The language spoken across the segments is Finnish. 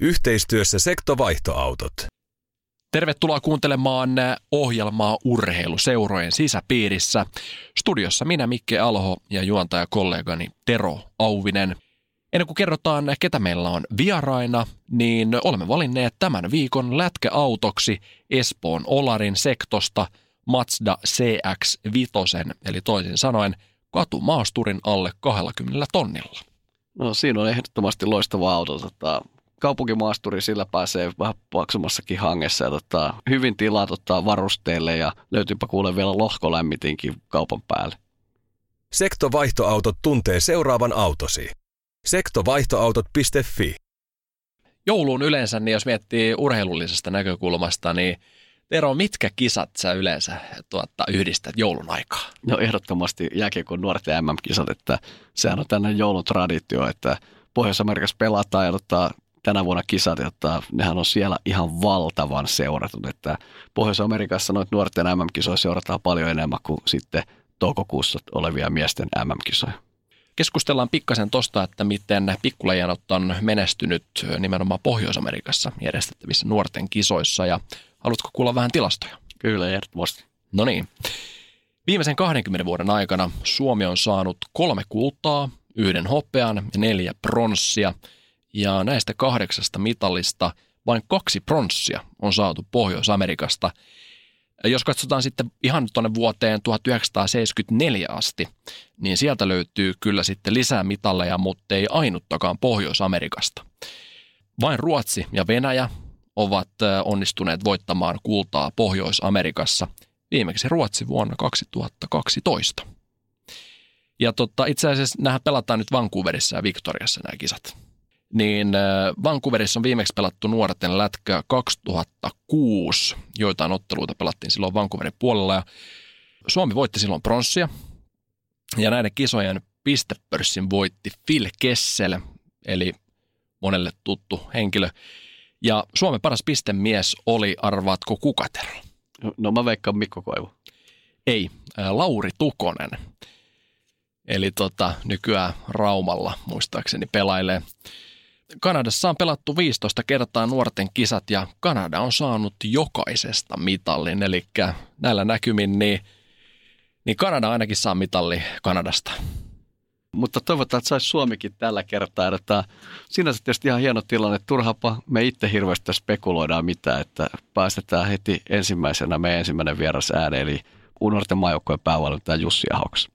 Yhteistyössä sektovaihtoautot. Tervetuloa kuuntelemaan ohjelmaa urheiluseurojen sisäpiirissä. Studiossa minä Mikke Alho ja juontajakollegani Tero Auvinen. Ennen kuin kerrotaan, ketä meillä on vieraina, niin olemme valinneet tämän viikon lätkäautoksi Espoon Olarin sektosta Mazda CX-5, eli toisin sanoen katumaasturin alle 20 tonnilla. No siinä on ehdottomasti loistava auto. Tota, kaupunkimaasturi sillä pääsee vähän paksumassakin hangessa ja tota, hyvin tilaa tota, varusteille ja löytyypä kuule vielä lohkolämmitinkin kaupan päälle. Sektovaihtoautot tuntee seuraavan autosi. Sektovaihtoautot.fi Jouluun yleensä, niin jos miettii urheilullisesta näkökulmasta, niin Tero, mitkä kisat sä yleensä tuotta, yhdistät joulun aikaa? No ehdottomasti jääkiekon nuorten MM-kisat, että sehän on tämmöinen joulutraditio, että Pohjois-Amerikassa pelataan ja tota, tänä vuonna kisat, että nehän on siellä ihan valtavan seuratut, että Pohjois-Amerikassa noita nuorten MM-kisoja seurataan paljon enemmän kuin sitten toukokuussa olevia miesten MM-kisoja. Keskustellaan pikkasen tuosta, että miten pikkuläjänot on menestynyt nimenomaan Pohjois-Amerikassa järjestettävissä nuorten kisoissa ja haluatko kuulla vähän tilastoja? Kyllä, ehdottomasti. No niin. Viimeisen 20 vuoden aikana Suomi on saanut kolme kultaa, yhden hopean ja neljä pronssia – ja näistä kahdeksasta mitallista vain kaksi pronssia on saatu Pohjois-Amerikasta. Jos katsotaan sitten ihan tuonne vuoteen 1974 asti, niin sieltä löytyy kyllä sitten lisää mitalleja, mutta ei ainuttakaan Pohjois-Amerikasta. Vain Ruotsi ja Venäjä ovat onnistuneet voittamaan kultaa Pohjois-Amerikassa, viimeksi Ruotsi vuonna 2012. Ja totta, itse asiassa nämä pelataan nyt Vancouverissa ja Victoriassa nämä kisat niin äh, Vancouverissa on viimeksi pelattu nuorten lätkä 2006. Joitain otteluita pelattiin silloin Vancouverin puolella ja Suomi voitti silloin pronssia. Ja näiden kisojen pistepörssin voitti Phil Kessel, eli monelle tuttu henkilö. Ja Suomen paras pistemies oli, arvaatko kukatero? No, no mä veikkaan Mikko Koivu. Ei, äh, Lauri Tukonen. Eli tota, nykyään Raumalla muistaakseni pelailee. Kanadassa on pelattu 15 kertaa nuorten kisat ja Kanada on saanut jokaisesta mitallin. Eli näillä näkymin niin, niin Kanada ainakin saa mitalli Kanadasta. Mutta toivotaan, että saisi Suomikin tällä kertaa. Että sinänsä tietysti ihan hieno tilanne. Turhapa me itse hirveästi spekuloidaan mitään, että päästetään heti ensimmäisenä meidän ensimmäinen vieras ääni, eli Unorten maajoukkojen päävalmentaja Jussi Ahoks.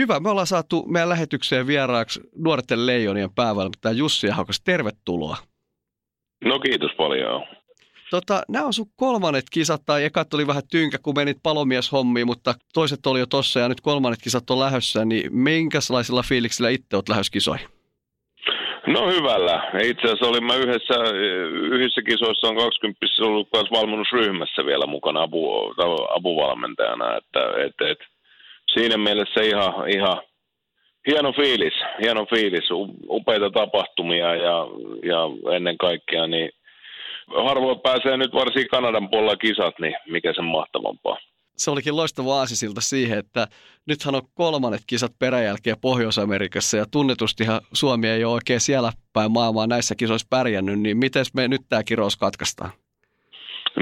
Hyvä, me ollaan saatu meidän lähetykseen vieraaksi nuorten leijonien päävalmentaja Jussi Ahokas. Tervetuloa. No kiitos paljon. Tota, nämä on sun kolmannet kisat, tai ekat oli vähän tynkä, kun menit palomieshommiin, mutta toiset oli jo tossa ja nyt kolmannet kisat on lähössä, niin minkälaisilla fiiliksillä itse olet lähes kisoihin? No hyvällä. Itse asiassa olimme yhdessä, yhdessä kisoissa on 20 ollut myös valmennusryhmässä vielä mukana apu, apuvalmentajana, että et, et, siinä mielessä ihan, ihan hieno fiilis, hieno fiilis, upeita tapahtumia ja, ja ennen kaikkea niin harvoin pääsee nyt varsin Kanadan puolella kisat, niin mikä sen mahtavampaa. Se olikin loistava aasisilta siihen, että nythän on kolmannet kisat peräjälkeen Pohjois-Amerikassa ja tunnetustihan Suomi ei ole oikein siellä päin maailmaa näissä kisoissa pärjännyt, niin miten me nyt tämä kirous katkaistaan?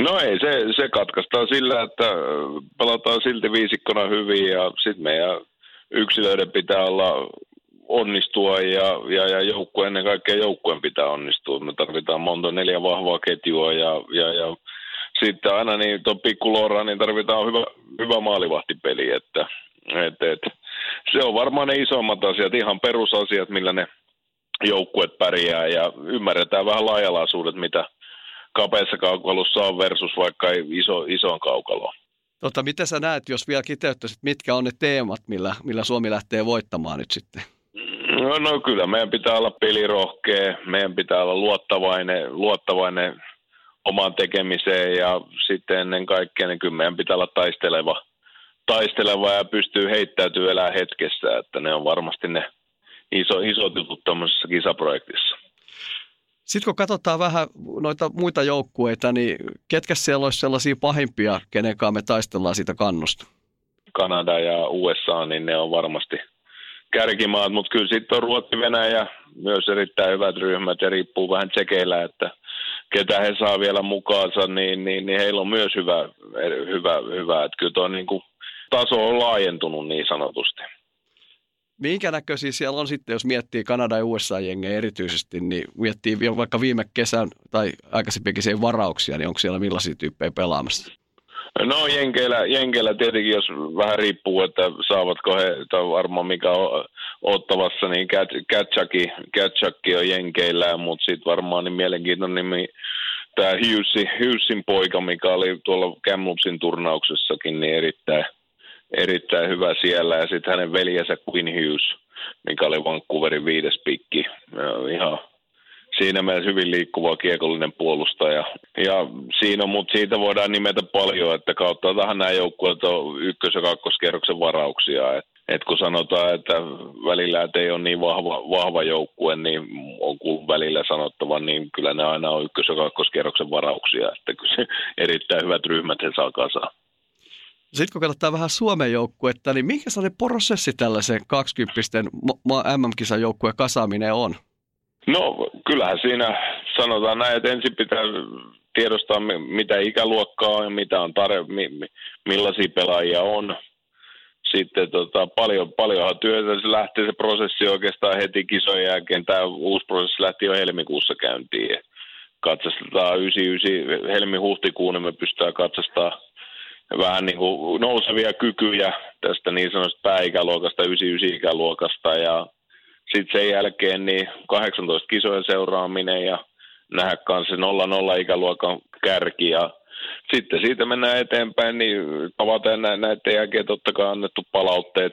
No ei, se, se katkaistaan sillä, että pelataan silti viisikkona hyvin ja sitten meidän yksilöiden pitää olla onnistua ja, ja, ja joukkue, ennen kaikkea joukkueen pitää onnistua. Me tarvitaan monta neljä vahvaa ketjua ja, ja, ja sitten aina niin tuon pikkulora, niin tarvitaan hyvä, hyvä maalivahtipeli, että et, et, se on varmaan ne isommat asiat, ihan perusasiat, millä ne joukkueet pärjää ja ymmärretään vähän laajalaisuudet, mitä – kapeassa kaukalossa on versus vaikka iso, isoon kaukaloon. Tota, miten sä näet, jos vielä kiteyttäisit, mitkä on ne teemat, millä, millä Suomi lähtee voittamaan nyt sitten? No, no kyllä, meidän pitää olla pelirohkea, meidän pitää olla luottavainen, luottavainen omaan tekemiseen ja sitten ennen kaikkea niin kyllä meidän pitää olla taisteleva, taisteleva ja pystyy heittäytymään elää hetkessä, että ne on varmasti ne iso, isot jutut tuommoisessa kisaprojektissa. Sitten kun katsotaan vähän noita muita joukkueita, niin ketkä siellä olisi sellaisia pahimpia, kenen me taistellaan siitä kannusta? Kanada ja USA, niin ne on varmasti kärkimaat, mutta kyllä sitten on Ruotsi, Venäjä, myös erittäin hyvät ryhmät ja riippuu vähän tsekeillä, että ketä he saa vielä mukaansa, niin, niin, niin heillä on myös hyvä, hyvä, hyvä. että kyllä tuo niin kuin, taso on laajentunut niin sanotusti. Minkä näköisiä siellä on sitten, jos miettii Kanada ja USA-jengejä erityisesti, niin miettii vaikka viime kesän tai aikaisempikin varauksia, niin onko siellä millaisia tyyppejä pelaamassa? No Jenkeillä, Jenkeillä tietenkin, jos vähän riippuu, että saavatko he, tai varmaan mikä on ottavassa, niin Katchaki, Katchaki on Jenkeillä, mutta sitten varmaan niin mielenkiintoinen nimi tämä Hughesin, Hughesin poika, mikä oli tuolla Kamlupsin turnauksessakin, niin erittäin, erittäin hyvä siellä. Ja sitten hänen veljensä Quinn Hughes, mikä oli Vancouverin viides pikki. Ihan siinä mielessä hyvin liikkuva kiekollinen puolustaja. Ja siinä, mutta siitä voidaan nimetä paljon, että kautta tähän nämä joukkueet on ykkös- ja kakkoskierroksen varauksia. Et, et kun sanotaan, että välillä et ei ole niin vahva, vahva joukkue, niin on kuullut välillä sanottava, niin kyllä ne aina on ykkös- ja kakkoskierroksen varauksia. Että kyllä erittäin hyvät ryhmät he saa kasaan. Sitten kun katsotaan vähän Suomen joukkuetta, niin minkä sellainen prosessi tällaisen 20 MM-kisan joukkueen kasaaminen on? No kyllähän siinä sanotaan näin, että ensin pitää tiedostaa, mitä ikäluokkaa on ja mitä on tarve, millaisia pelaajia on. Sitten tota, paljon, paljonhan työtä, se lähtee se prosessi oikeastaan heti kisojen jälkeen. Tämä uusi prosessi lähti jo helmikuussa käyntiin. Katsastetaan 99 helmi-huhtikuun, niin me pystytään katsastamaan vähän niin kuin nousevia kykyjä tästä niin sanotusta pääikäluokasta, 99 ikäluokasta ja sitten sen jälkeen niin 18 kisojen seuraaminen ja nähdä kanssa 0-0 ikäluokan kärki. Ja sitten siitä mennään eteenpäin, niin tavataan näiden jälkeen totta kai annettu palautteet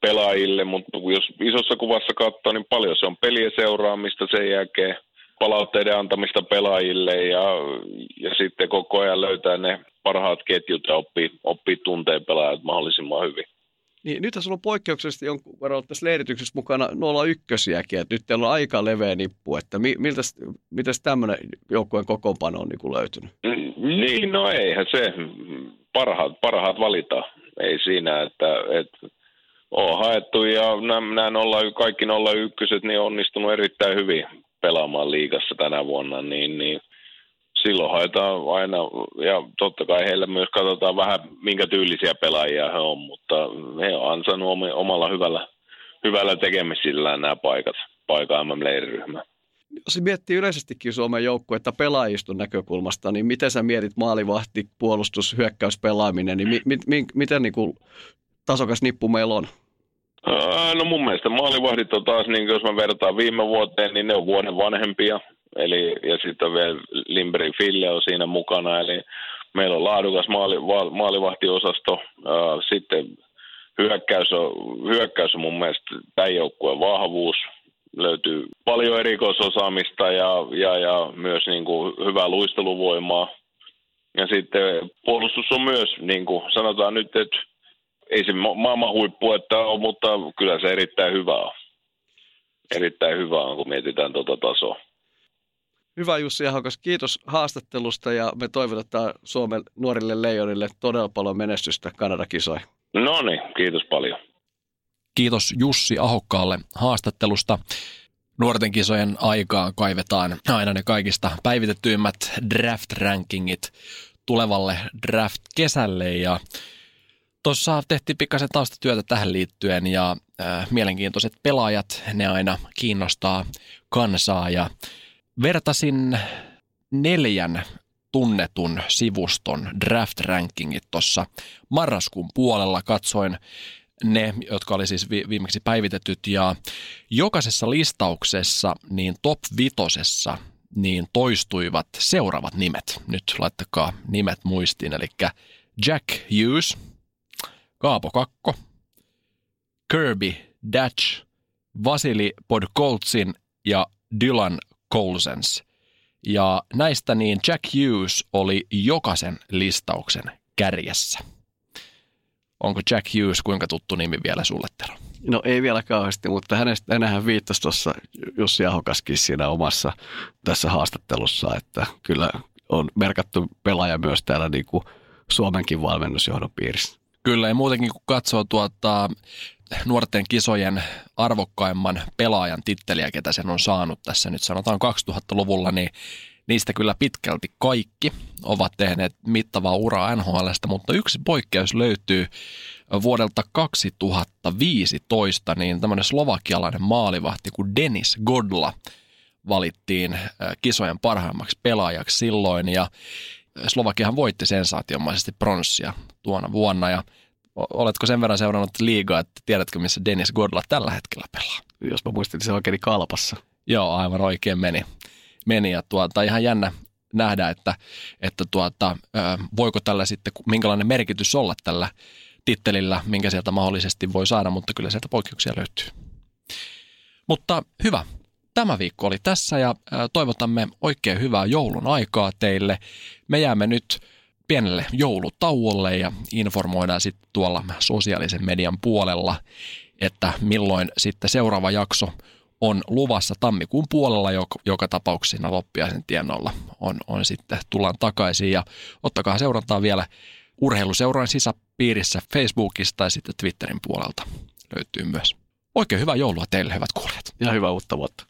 pelaajille, mutta jos isossa kuvassa katsoo, niin paljon se on pelien seuraamista sen jälkeen, palautteiden antamista pelaajille ja, ja sitten koko ajan löytää ne parhaat ketjut ja oppii, oppii tunteen pelaajat mahdollisimman hyvin. Niin nyt on poikkeuksellisesti jonkun verran ollut tässä leirityksessä mukana 01 että nyt teillä on aika leveä nippu, että miltä, miten tämmöinen joukkueen kokoonpano on niin löytynyt? Niin, no eihän se, parhaat, parhaat valitaan, ei siinä, että, että on haettu ja nämä, nämä kaikki 01 niin on onnistunut erittäin hyvin pelaamaan liigassa tänä vuonna, niin, niin silloin haetaan aina, ja totta kai heillä myös katsotaan vähän, minkä tyylisiä pelaajia he on, mutta he on ansainnut omalla hyvällä, hyvällä tekemisillään nämä paikat, paikan MM-leiriryhmä. Jos miettii yleisestikin Suomen joukkuetta pelaajiston näkökulmasta, niin miten sä mietit maalivahti, puolustus, hyökkäyspelaaminen, niin mi, mi, mi, miten niin kuin tasokas nippu meillä on? No mun mielestä maalivahdit on taas, niin jos mä vertaan viime vuoteen, niin ne on vuoden vanhempia. Eli, ja sitten vielä Limberi Fille on siinä mukana, eli meillä on laadukas maali, maalivahtiosasto. Sitten hyökkäys on, hyökkäys on mun mielestä tämän joukkueen vahvuus. Löytyy paljon erikoisosaamista ja, ja, ja myös niin kuin hyvää luisteluvoimaa. Ja sitten puolustus on myös, niin kuin sanotaan nyt, että ei se maailman huippu, että on, mutta kyllä se erittäin hyvä on. Erittäin hyvä on, kun mietitään tuota tasoa. Hyvä Jussi Ahokas, kiitos haastattelusta ja me toivotetaan Suomen nuorille leijonille todella paljon menestystä Kanadakisoihin. No niin, kiitos paljon. Kiitos Jussi Ahokkaalle haastattelusta. Nuorten kisojen aikaan kaivetaan aina ne kaikista päivitettyimmät draft-rankingit tulevalle draft-kesälle ja Tuossa tehtiin pikkasen taustatyötä tähän liittyen ja äh, mielenkiintoiset pelaajat, ne aina kiinnostaa kansaa ja vertasin neljän tunnetun sivuston draft-rankingit tuossa marraskuun puolella. Katsoin ne, jotka oli siis viimeksi päivitetyt ja jokaisessa listauksessa niin top vitosessa niin toistuivat seuraavat nimet. Nyt laittakaa nimet muistiin, eli Jack Hughes, Kaapo Kakko, Kirby Datch, Vasili Podkoltsin ja Dylan Coulsens. Ja näistä niin Jack Hughes oli jokaisen listauksen kärjessä. Onko Jack Hughes kuinka tuttu nimi vielä sulle, Tero? No ei vielä kauheasti, mutta hänestä, hänhän viittasi tuossa Jussi Ahokaskin siinä omassa tässä haastattelussa, että kyllä on merkattu pelaaja myös täällä niin kuin Suomenkin valmennusjohdon piirissä. Kyllä, ja muutenkin kun katsoo tuota nuorten kisojen arvokkaimman pelaajan titteliä, ketä sen on saanut tässä nyt sanotaan 2000-luvulla, niin niistä kyllä pitkälti kaikki ovat tehneet mittavaa uraa NHLstä, mutta yksi poikkeus löytyy vuodelta 2015, niin tämmöinen slovakialainen maalivahti kuin Denis Godla valittiin kisojen parhaimmaksi pelaajaksi silloin, ja Slovakiahan voitti sensaationmaisesti pronssia tuona vuonna, ja oletko sen verran seurannut liigaa, että tiedätkö, missä Dennis Godla tällä hetkellä pelaa? Jos mä muistin, se oikein kalpassa. Joo, aivan oikein meni. meni ja tuota, ihan jännä nähdä, että, että tuota, voiko tällä sitten, minkälainen merkitys olla tällä tittelillä, minkä sieltä mahdollisesti voi saada, mutta kyllä sieltä poikkeuksia löytyy. Mutta hyvä, tämä viikko oli tässä ja toivotamme oikein hyvää joulun aikaa teille. Me jäämme nyt pienelle joulutauolle ja informoidaan sitten tuolla sosiaalisen median puolella, että milloin sitten seuraava jakso on luvassa tammikuun puolella, joka, joka tapauksessa loppiaisen tienoilla on, on sitten, tullaan takaisin ja ottakaa seurantaa vielä urheiluseuran sisäpiirissä Facebookista tai sitten Twitterin puolelta löytyy myös. Oikein hyvää joulua teille, hyvät kuulijat. Ja hyvää uutta vuotta.